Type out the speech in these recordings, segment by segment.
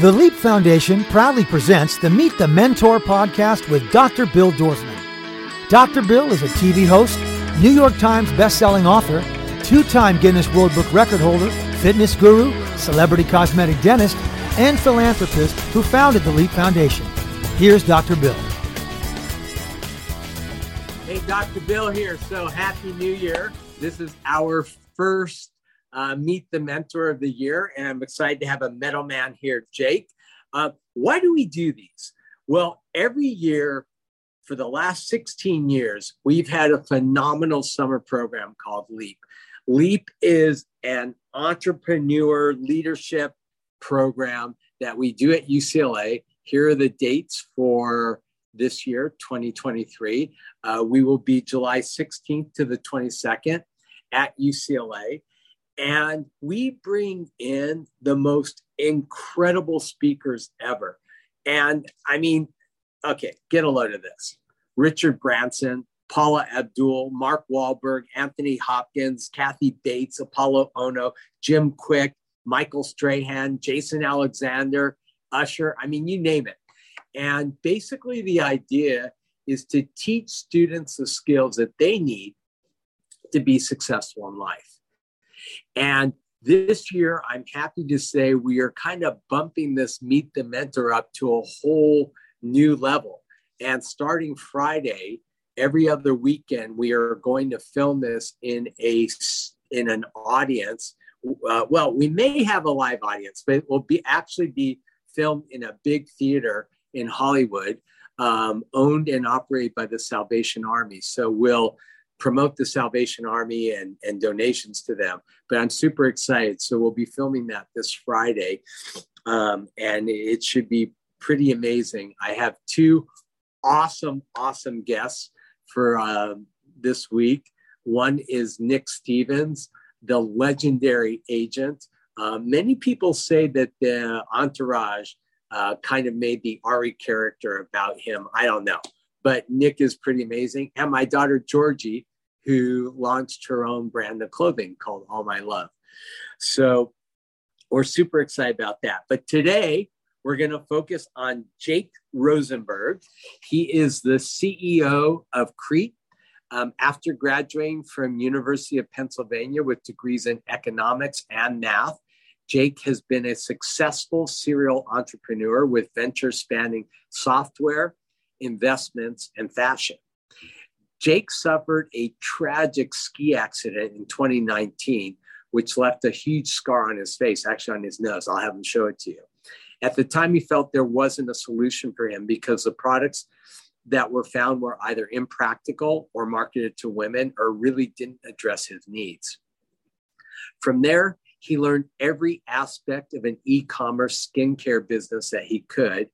The Leap Foundation proudly presents the Meet the Mentor podcast with Dr. Bill Dorfman. Dr. Bill is a TV host, New York Times best-selling author, two-time Guinness World Book record holder, fitness guru, celebrity cosmetic dentist, and philanthropist who founded the Leap Foundation. Here's Dr. Bill. Hey, Dr. Bill here. So happy New Year. This is our first uh, Meet the Mentor of the Year. And I'm excited to have a metal man here, Jake. Uh, why do we do these? Well, every year for the last 16 years, we've had a phenomenal summer program called LEAP. LEAP is an entrepreneur leadership program that we do at UCLA. Here are the dates for this year, 2023. Uh, we will be July 16th to the 22nd at UCLA. And we bring in the most incredible speakers ever. And I mean, okay, get a load of this Richard Branson, Paula Abdul, Mark Wahlberg, Anthony Hopkins, Kathy Bates, Apollo Ono, Jim Kwik, Michael Strahan, Jason Alexander, Usher. I mean, you name it. And basically, the idea is to teach students the skills that they need to be successful in life. And this year, I'm happy to say we are kind of bumping this Meet the Mentor up to a whole new level. And starting Friday, every other weekend, we are going to film this in a in an audience. Uh, well, we may have a live audience, but it will be actually be filmed in a big theater in Hollywood, um, owned and operated by the Salvation Army. So we'll promote the Salvation Army and, and donations to them. But I'm super excited. So we'll be filming that this Friday. Um, and it should be pretty amazing. I have two awesome, awesome guests for uh, this week. One is Nick Stevens, the legendary agent. Uh, many people say that the entourage uh, kind of made the Ari character about him. I don't know, but Nick is pretty amazing. And my daughter Georgie, who launched her own brand of clothing called All My Love. So we're super excited about that. But today we're going to focus on Jake Rosenberg. He is the CEO of Krete. Um, after graduating from University of Pennsylvania with degrees in economics and math, Jake has been a successful serial entrepreneur with ventures spanning software, investments, and fashion. Jake suffered a tragic ski accident in 2019, which left a huge scar on his face, actually on his nose. I'll have him show it to you. At the time, he felt there wasn't a solution for him because the products that were found were either impractical or marketed to women or really didn't address his needs. From there, he learned every aspect of an e commerce skincare business that he could.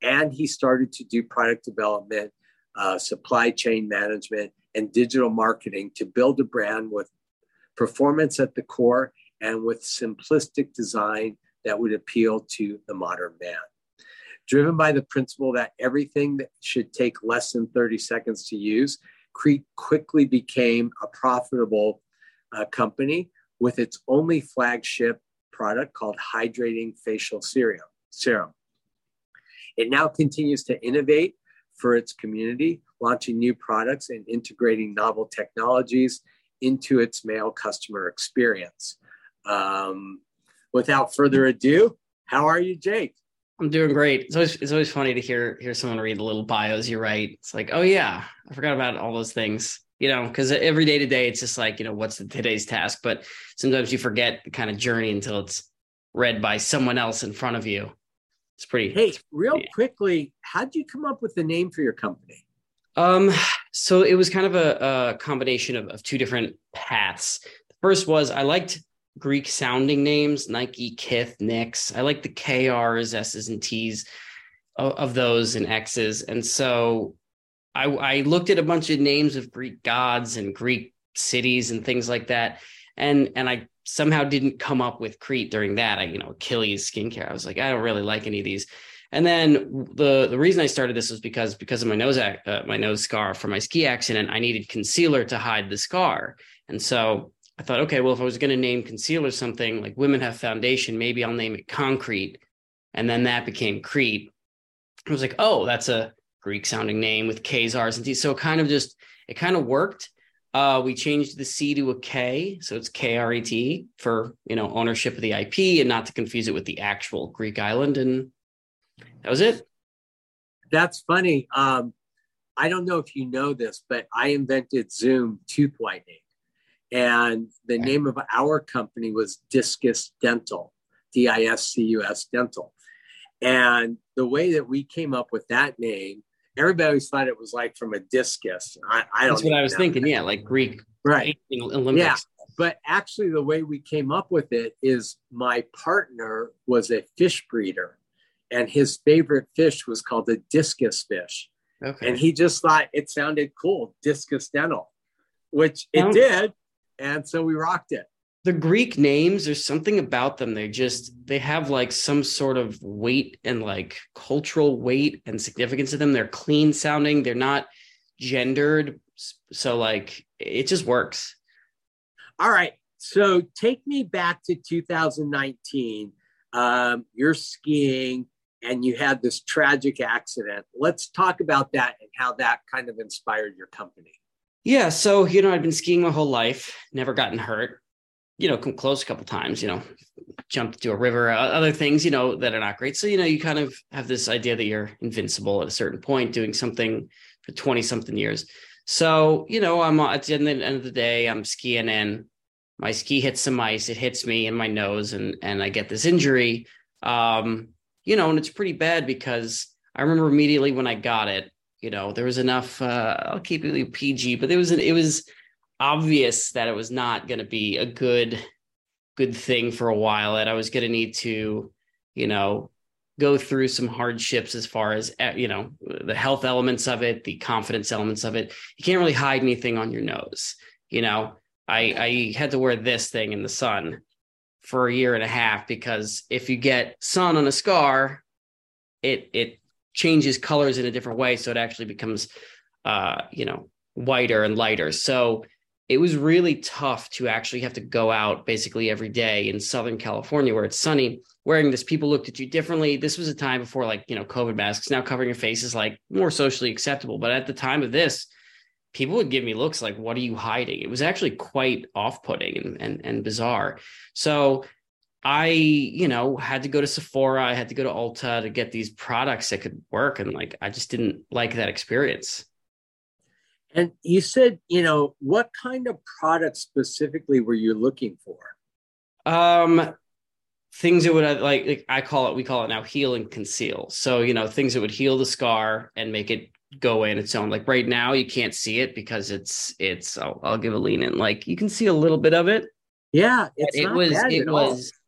And he started to do product development uh, supply chain management, and digital marketing to build a brand with performance at the core and with simplistic design that would appeal to the modern man. Driven by the principle that everything that should take less than 30 seconds to use, Krete quickly became a profitable uh, company with its only flagship product called Hydrating Facial Serum. Serum. It now continues to innovate for its community, launching new products and integrating novel technologies into its male customer experience. Um, without further ado, how are you, Jake? I'm doing great. It's always it's always funny to hear hear someone read the little bios you write. It's like, oh yeah, I forgot about all those things. You know, because every day to day, it's just like, you know, what's the, today's task? But sometimes you forget the kind of journey until it's read by someone else in front of you. It's pretty. Hey, real quickly, how'd you come up with the name for your company? Um, so it was kind of a, a combination of, of two different paths. The first was I liked Greek sounding names, Nike, Kith, Nix. I like the KRs, S's, and T's of, of those and X's. And so I, I looked at a bunch of names of Greek gods and Greek cities and things like that. And and I somehow didn't come up with Crete during that. I, you know, Achilles skincare. I was like, I don't really like any of these. And then the the reason I started this was because because of my nose uh, my nose scar from my ski accident, I needed concealer to hide the scar. And so I thought, okay, well, if I was going to name concealer something like women have foundation, maybe I'll name it concrete and then that became Crete. I was like, oh, that's a Greek sounding name with K's, R's, and T's. So it kind of just it kind of worked. Uh, we changed the C to a K, so it's K R E T for you know ownership of the IP and not to confuse it with the actual Greek island. And that was it. That's funny. Um, I don't know if you know this, but I invented Zoom tooth whitening, and the name of our company was Discus Dental, D I S C U S Dental. And the way that we came up with that name everybody always thought it was like from a discus. I, I don't. That's what I was know. thinking. Yeah, like Greek, right? Olympics. Yeah, but actually, the way we came up with it is my partner was a fish breeder, and his favorite fish was called the discus fish. Okay. And he just thought it sounded cool, discus dental, which it did, and so we rocked it the Greek names, there's something about them. They just they have like some sort of weight and like cultural weight and significance to them. They're clean sounding. They're not gendered. So like it just works. All right. So take me back to 2019. Um, you're skiing and you had this tragic accident. Let's talk about that and how that kind of inspired your company. Yeah. So, you know, I've been skiing my whole life, never gotten hurt you know, come close a couple times, you know, jumped into a river, other things, you know, that are not great. So, you know, you kind of have this idea that you're invincible at a certain point, doing something for 20 something years. So, you know, I'm at the end of the day, I'm skiing in, my ski hits some ice, it hits me in my nose and, and I get this injury. Um, you know, and it's pretty bad because I remember immediately when I got it, you know, there was enough, uh, I'll keep it PG, but there was, an, it was, obvious that it was not going to be a good good thing for a while that i was going to need to you know go through some hardships as far as eh, you know the health elements of it the confidence elements of it. You can't really hide anything on your nose you know? I i had to wear this thing in the sun for a year and a half because if you get sun on a scar it it changes colors in a different way so it actually becomes uh you know whiter and lighter. So it was really tough to actually have to go out basically every day in Southern California where it's sunny wearing this. People looked at you differently. This was a time before like, you know, COVID masks. Now covering your face is like more socially acceptable. But at the time of this, people would give me looks like, what are you hiding? It was actually quite off putting and, and, and bizarre. So I, you know, had to go to Sephora, I had to go to Ulta to get these products that could work. And like, I just didn't like that experience. And you said, you know, what kind of products specifically were you looking for? Um, things that would uh, like, like I call it, we call it now heal and conceal. So, you know, things that would heal the scar and make it go in its own. Like right now, you can't see it because it's, it's, I'll, I'll give a lean in. Like you can see a little bit of it. Yeah. it was, it was all.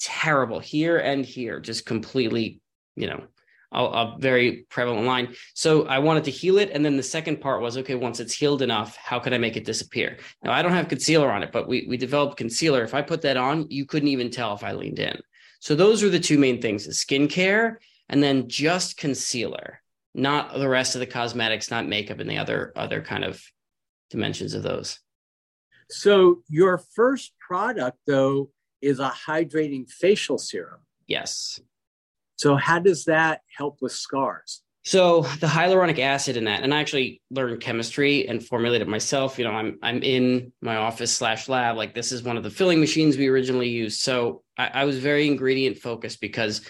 terrible here and here, just completely, you know, a, a, very prevalent line. So I wanted to heal it. And then the second part was, okay, once it's healed enough, how can I make it disappear? Now I don't have concealer on it, but we, we developed concealer. If I put that on, you couldn't even tell if I leaned in. So those are the two main things, the skincare and then just concealer, not the rest of the cosmetics, not makeup and the other, other kind of dimensions of those. So your first product though is a hydrating facial serum. Yes. So, how does that help with scars? So the hyaluronic acid in that, and I actually learned chemistry and formulated myself. You know, I'm I'm in my office slash lab. Like this is one of the filling machines we originally used. So I, I was very ingredient focused because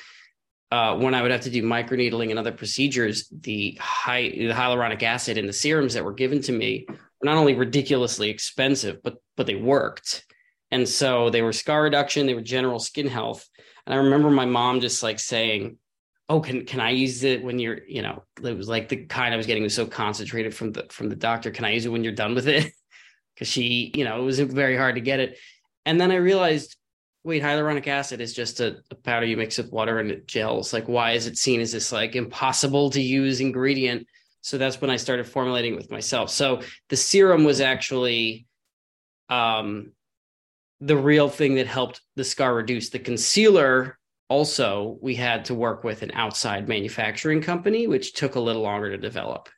uh, when I would have to do microneedling and other procedures, the high the hyaluronic acid in the serums that were given to me were not only ridiculously expensive, but but they worked. And so they were scar reduction, they were general skin health. And I remember my mom just like saying, "Oh, can can I use it when you're, you know, it was like the kind I was getting was so concentrated from the from the doctor. Can I use it when you're done with it?" Because she, you know, it was very hard to get it. And then I realized, wait, hyaluronic acid is just a, a powder you mix with water and it gels. Like, why is it seen as this like impossible to use ingredient? So that's when I started formulating with myself. So the serum was actually um the real thing that helped the scar reduce. The concealer also we had to work with an outside manufacturing company, which took a little longer to develop.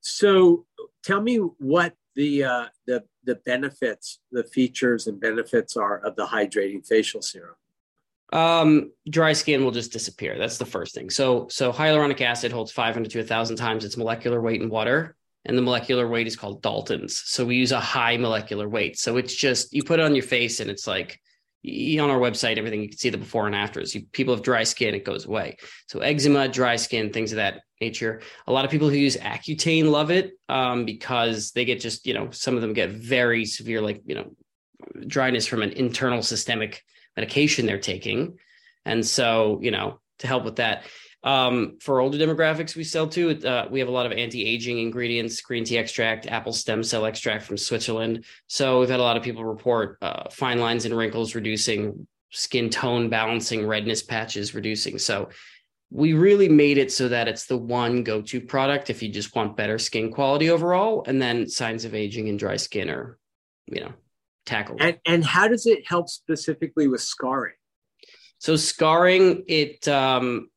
So tell me what the uh, the the benefits, the features and benefits are of the hydrating facial serum. Um, dry skin will just disappear. That's the first thing. So, so hyaluronic acid holds 500 to 1,000 times its molecular weight in water, and the molecular weight is called Dalton's. So we use a high molecular weight. So it's just you put it on your face, and it's like on our website, everything you can see the before and afters. You, people have dry skin, it goes away. So eczema, dry skin, things of that nature. A lot of people who use Accutane love it um, because they get just you know some of them get very severe like you know dryness from an internal systemic medication they're taking. And so, you know, to help with that. Um, for older demographics, we sell to, uh, we have a lot of anti aging ingredients, green tea extract, apple stem cell extract from Switzerland. So we've had a lot of people report uh, fine lines and wrinkles reducing, skin tone balancing, redness patches reducing. So we really made it so that it's the one go to product if you just want better skin quality overall. And then signs of aging and dry skin are, you know, tackled. And, and how does it help specifically with scarring? So scarring, it um,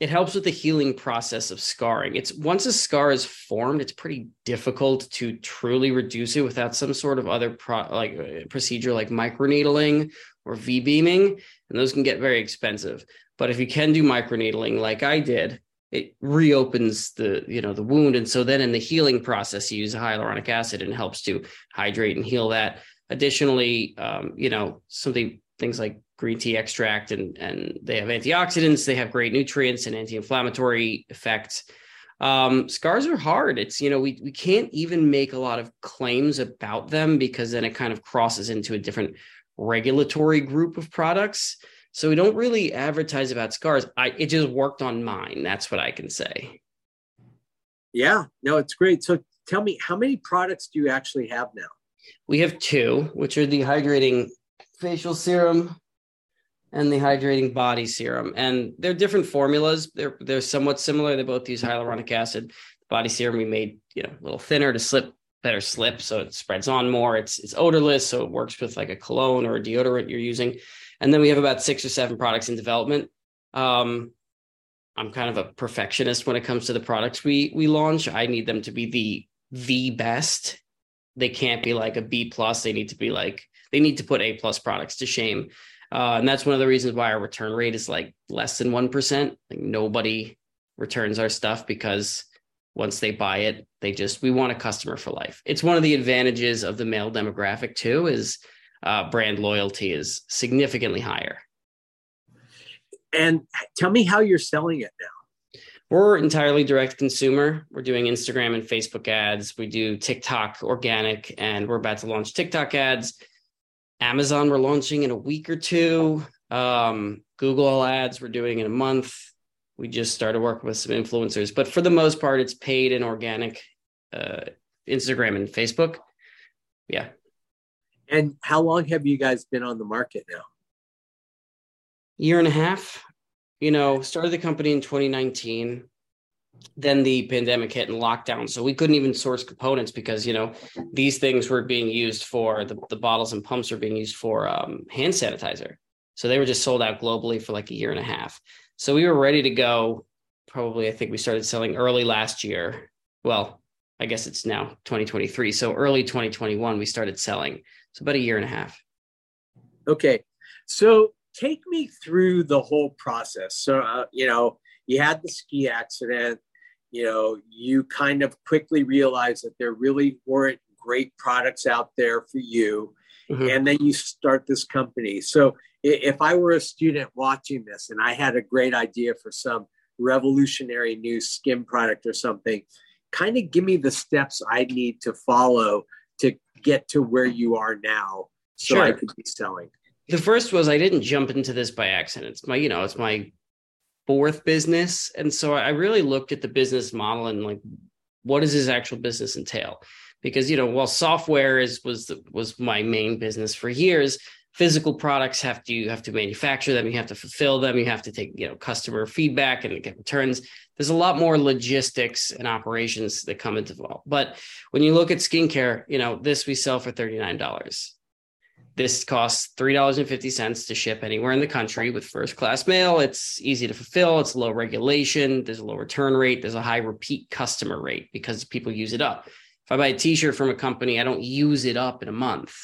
it helps with the healing process of scarring. It's once a scar is formed, it's pretty difficult to truly reduce it without some sort of other pro- like uh, procedure like microneedling or V beaming, and those can get very expensive. But if you can do microneedling, like I did, it reopens the you know the wound, and so then in the healing process, you use hyaluronic acid and helps to hydrate and heal that. Additionally, um, you know, something things like green tea extract and and they have antioxidants, they have great nutrients and anti-inflammatory effects. Um, scars are hard. It's you know we we can't even make a lot of claims about them because then it kind of crosses into a different regulatory group of products. So we don't really advertise about scars. I it just worked on mine. That's what I can say. Yeah, no, it's great. So tell me, how many products do you actually have now? We have two, which are the hydrating facial serum and the hydrating body serum. And they're different formulas. They're they're somewhat similar. They both use hyaluronic acid. Body serum we made, you know, a little thinner to slip better slip so it spreads on more. It's it's odorless, so it works with like a cologne or a deodorant you're using. And then we have about six or seven products in development. Um, I'm kind of a perfectionist when it comes to the products we we launch. I need them to be the the best they can't be like a B plus. They need to be like they need to put A plus products to shame. Uh, and that's one of the reasons why our return rate is like less than one percent. Like nobody returns our stuff because once they buy it, they just we want a customer for life. It's one of the advantages of the male demographic too. Is uh, brand loyalty is significantly higher. And tell me how you're selling it now. We're entirely direct consumer. We're doing Instagram and Facebook ads. We do TikTok organic, and we're about to launch TikTok ads. Amazon, we're launching in a week or two. Um, Google ads, we're doing in a month. We just started working with some influencers, but for the most part, it's paid and organic. Uh, Instagram and Facebook. Yeah. And how long have you guys been on the market now? Year and a half you know, started the company in 2019. Then the pandemic hit and lockdown. So we couldn't even source components because, you know, these things were being used for the, the bottles and pumps are being used for um, hand sanitizer. So they were just sold out globally for like a year and a half. So we were ready to go. Probably, I think we started selling early last year. Well, I guess it's now 2023. So early 2021, we started selling. So about a year and a half. Okay. So take me through the whole process. So, uh, you know, you had the ski accident, you know, you kind of quickly realize that there really weren't great products out there for you. Mm-hmm. And then you start this company. So, if I were a student watching this and I had a great idea for some revolutionary new skin product or something, kind of give me the steps I need to follow to get to where you are now so sure. I could be selling the first was I didn't jump into this by accident. It's my, you know, it's my fourth business. And so I really looked at the business model and like, what does his actual business entail? Because, you know, while software is was the, was my main business for years, physical products have to you have to manufacture them, you have to fulfill them, you have to take, you know, customer feedback and get returns. There's a lot more logistics and operations that come into involved. But when you look at skincare, you know, this we sell for $39 this costs $3.50 to ship anywhere in the country with first class mail. It's easy to fulfill, it's low regulation, there's a low return rate, there's a high repeat customer rate because people use it up. If I buy a t shirt from a company, I don't use it up in a month.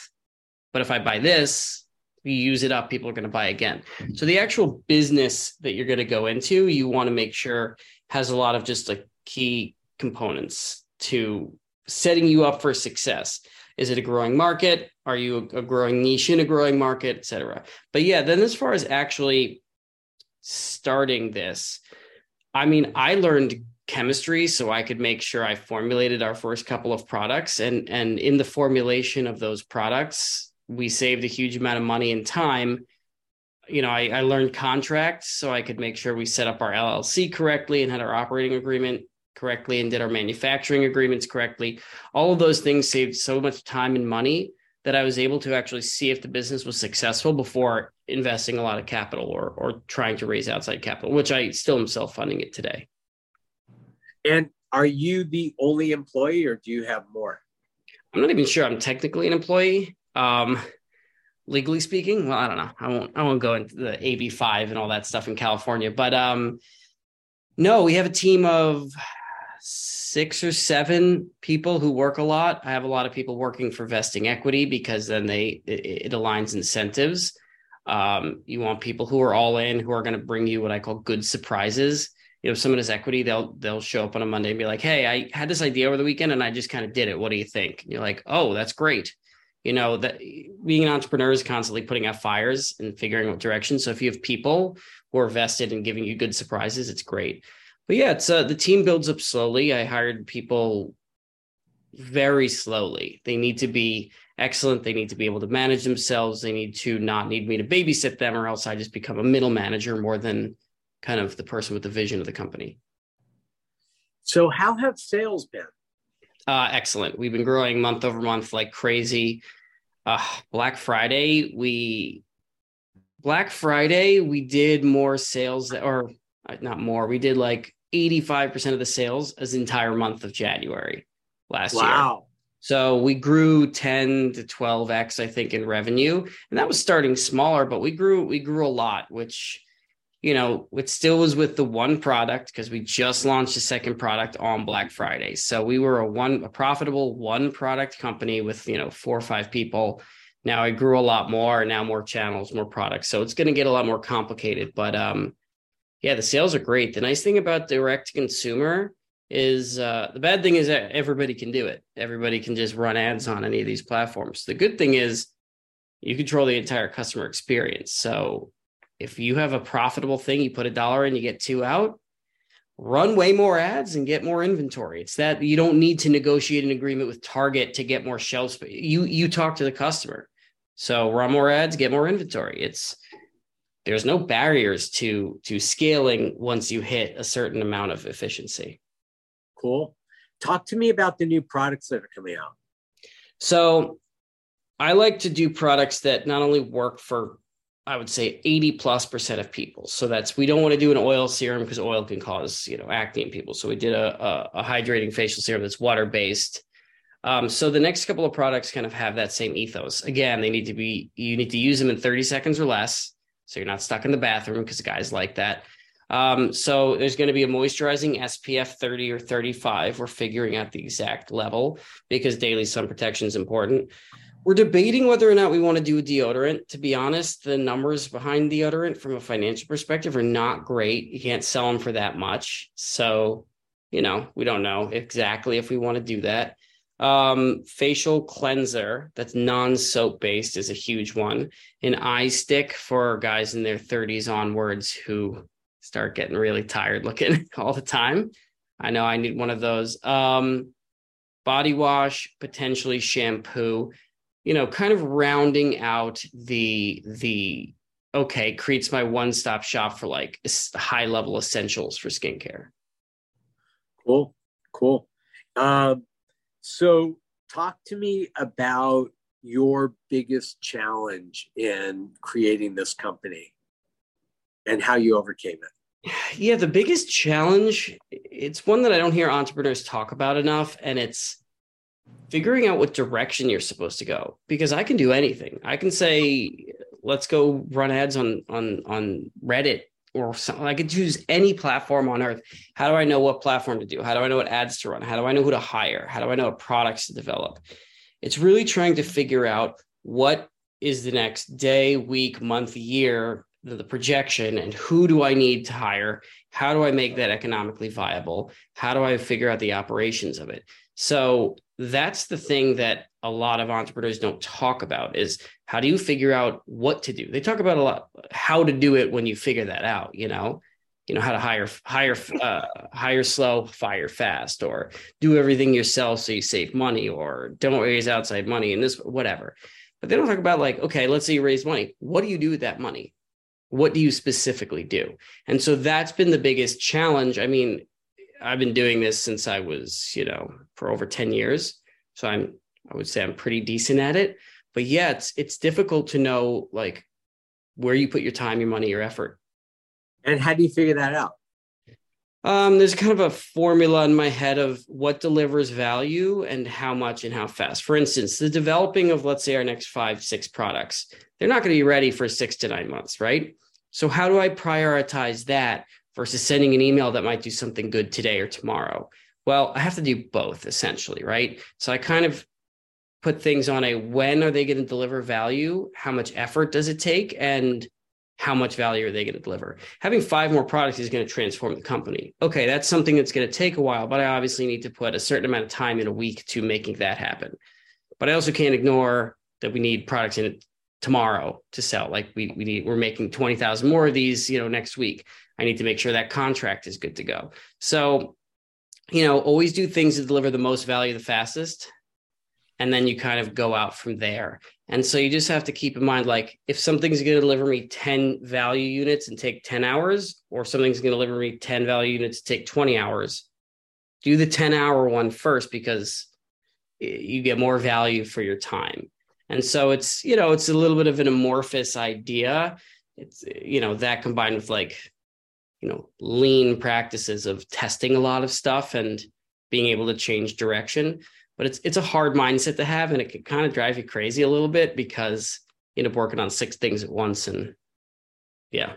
But if I buy this, you use it up, people are going to buy again. So the actual business that you're going to go into, you want to make sure has a lot of just like key components to setting you up for success. Is it a growing market? Are you a growing niche in a growing market, et cetera? But yeah, then as far as actually starting this, I mean, I learned chemistry so I could make sure I formulated our first couple of products and and in the formulation of those products we saved a huge amount of money and time you know I, I learned contracts so I could make sure we set up our LLC correctly and had our operating agreement correctly and did our manufacturing agreements correctly all of those things saved so much time and money that I was able to actually see if the business was successful before investing a lot of capital or or trying to raise outside capital which I still am self funding it today and are you the only employee or do you have more? I'm not even sure I'm technically an employee. Um, legally speaking, well, I don't know. I won't I won't go into the AB5 and all that stuff in California, but um no, we have a team of six or seven people who work a lot. I have a lot of people working for vesting equity because then they it, it aligns incentives. Um, you want people who are all in, who are going to bring you what I call good surprises. You know someone has equity they'll they'll show up on a monday and be like hey i had this idea over the weekend and i just kind of did it. What do you think? And you're like oh that's great. You know that being an entrepreneur is constantly putting out fires and figuring out direction. So if you have people who are vested in giving you good surprises it's great but yeah it's uh, the team builds up slowly i hired people very slowly they need to be excellent they need to be able to manage themselves they need to not need me to babysit them or else i just become a middle manager more than kind of the person with the vision of the company. So, how have sales been? Uh, excellent. We've been growing month over month like crazy. Uh, Black Friday, we Black Friday we did more sales, or uh, not more. We did like eighty five percent of the sales as the entire month of January last wow. year. Wow. So we grew 10 to 12x, I think, in revenue. And that was starting smaller, but we grew, we grew a lot, which you know, it still was with the one product because we just launched a second product on Black Friday. So we were a one a profitable one product company with, you know, four or five people. Now I grew a lot more, now more channels, more products. So it's going to get a lot more complicated, but um yeah, the sales are great. The nice thing about direct consumer is uh, the bad thing is that everybody can do it. Everybody can just run ads on any of these platforms. The good thing is you control the entire customer experience. So if you have a profitable thing, you put a dollar in, you get two out, run way more ads and get more inventory. It's that you don't need to negotiate an agreement with Target to get more shelf space. You you talk to the customer. So run more ads, get more inventory. It's there's no barriers to to scaling once you hit a certain amount of efficiency. Cool. Talk to me about the new products that are coming out. So I like to do products that not only work for I would say 80 plus percent of people. So that's we don't want to do an oil serum because oil can cause you know acne in people. So we did a, a, a hydrating facial serum that's water based. Um, so the next couple of products kind of have that same ethos. Again, they need to be you need to use them in 30 seconds or less, so you're not stuck in the bathroom because guys like that. Um, so there's going to be a moisturizing SPF 30 or 35. We're figuring out the exact level because daily sun protection is important. We're debating whether or not we want to do a deodorant. To be honest, the numbers behind deodorant from a financial perspective are not great. You can't sell them for that much. So, you know, we don't know exactly if we want to do that. Um, facial cleanser that's non soap based is a huge one. An eye stick for guys in their 30s onwards who start getting really tired looking all the time. I know I need one of those. Um, body wash, potentially shampoo you know, kind of rounding out the the okay, Krete's my one-stop shop for like high level essentials for skincare. Cool, cool. Um, so talk to me about your biggest challenge in creating this company and how you overcame it. Yeah, the biggest challenge, it's one that I don't hear entrepreneurs talk about enough, and it's figuring out what direction you're supposed to go because I can do anything. I can say, let's go run ads on on on Reddit or something. I could choose any platform on earth. How do I know what platform to do? How do I know what ads to run? How do I know who to hire? How do I know what products to develop? It's really trying to figure out what is the next day, week, month, year, the, the projection, and who do I need to hire? How do I make that economically viable? How do I figure out the operations of it? So that's the thing that a lot of entrepreneurs don't talk about is how do you figure out what to do? They talk about a lot how to do it when you figure that out, you know, you know how to hire hire uh, hire slow, fire fast, or do everything yourself so you save money, or don't raise outside money and this whatever. But they don't talk about like, okay, let's say you raise money. What do you do with that money? What do you specifically do? And so that's been the biggest challenge. I mean, I've been doing this since I was, you know, for over 10 years. So I'm, I would say I'm pretty decent at it. But yeah, it's it's difficult to know like where you put your time, your money, your effort. And how do you figure that out? Um, there's kind of a formula in my head of what delivers value and how much and how fast. For instance, the developing of, let's say, our next five, six products, they're not going to be ready for six to nine months, right? So, how do I prioritize that versus sending an email that might do something good today or tomorrow? Well, I have to do both essentially, right? So I kind of put things on a when are they going to deliver value? How much effort does it take? And how much value are they going to deliver? Having five more products is going to transform the company. Okay, that's something that's going to take a while, but I obviously need to put a certain amount of time in a week to making that happen. But I also can't ignore that we need products in it tomorrow to sell. Like we we need we're making 20,000 more of these, you know, next week. I need to make sure that contract is good to go. So, you know, always do things to deliver the most value the fastest. And then you kind of go out from there. And so you just have to keep in mind like if something's going to deliver me 10 value units and take 10 hours, or something's going to deliver me 10 value units to take 20 hours, do the 10 hour one first because you get more value for your time. And so it's, you know, it's a little bit of an amorphous idea. It's, you know, that combined with like you know lean practices of testing a lot of stuff and being able to change direction. But it's it's a hard mindset to have and it can kind of drive you crazy a little bit because you end up working on six things at once and yeah.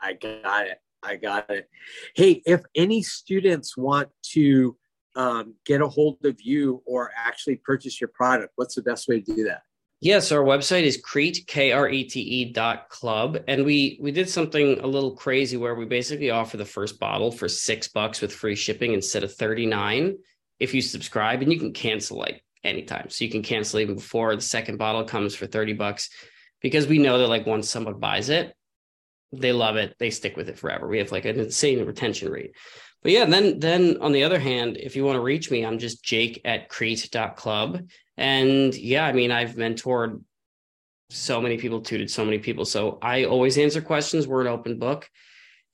I got it. I got it. Hey if any students want to um, get a hold of you or actually purchase your product what's the best way to do that Yes, our website is Krete, K-R-E-T-E dot club. And we we did something a little crazy where we basically offer the first bottle for six bucks with free shipping instead of 39 if you subscribe and you can cancel like anytime. So you can cancel even before the second bottle comes for 30 bucks because we know that like once someone buys it, they love it, they stick with it forever. We have like an insane retention rate. But yeah, then then on the other hand, if you want to reach me, I'm just jake at krete.club. And yeah, I mean, I've mentored so many people, tutored so many people. So I always answer questions. We're an open book.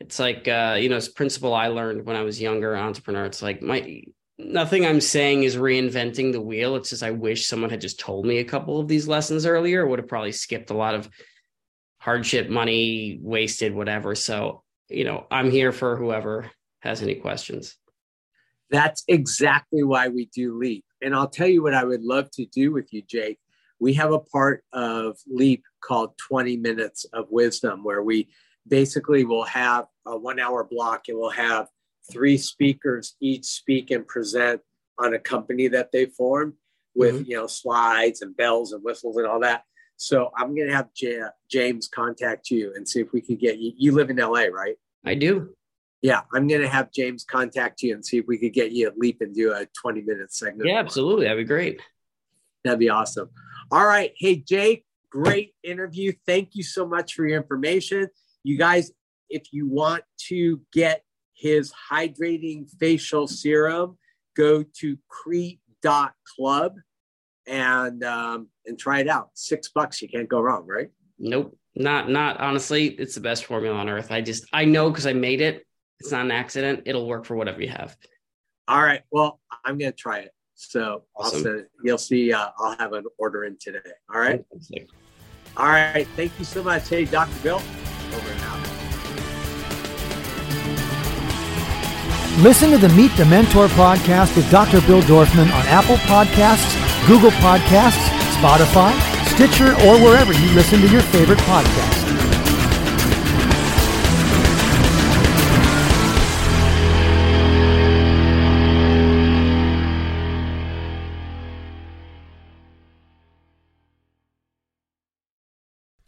It's like uh, you know, it's principle I learned when I was younger entrepreneur. It's like my nothing I'm saying is reinventing the wheel. It's just I wish someone had just told me a couple of these lessons earlier. Would have probably skipped a lot of hardship, money wasted, whatever. So, you know, I'm here for whoever has any questions. That's exactly why we do Leap. And I'll tell you what I would love to do with you, Jake. We have a part of Leap called 20 Minutes of Wisdom, where we basically will have a one hour block and we'll have three speakers each speak and present on a company that they formed with mm-hmm. you know slides and bells and whistles and all that so i'm going to have J- james contact you and see if we could get you you live in la right i do yeah, I'm going to have James contact you and see if we could get you a leap and do a 20 minute segment. Yeah, absolutely. That'd be great. That'd be awesome. All right. Hey, Jake, great interview. Thank you so much for your information. You guys, if you want to get his hydrating facial serum, go to krete.club and um, and try it out. Six bucks, you can't go wrong, right? Nope. Not not honestly, it's the best formula on earth. I just I know because I made it it's not an accident. It'll work for whatever you have. All right. Well, I'm going to try it. So awesome. I'll you'll see. Uh, I'll have an order in today. All right. All right. Thank you so much. Hey, Dr. Bill, over and out. Listen to the Meet the Mentor podcast with Dr. Bill Dorfman on Apple Podcasts, Google Podcasts, Spotify, Stitcher, or wherever you listen to your favorite podcasts.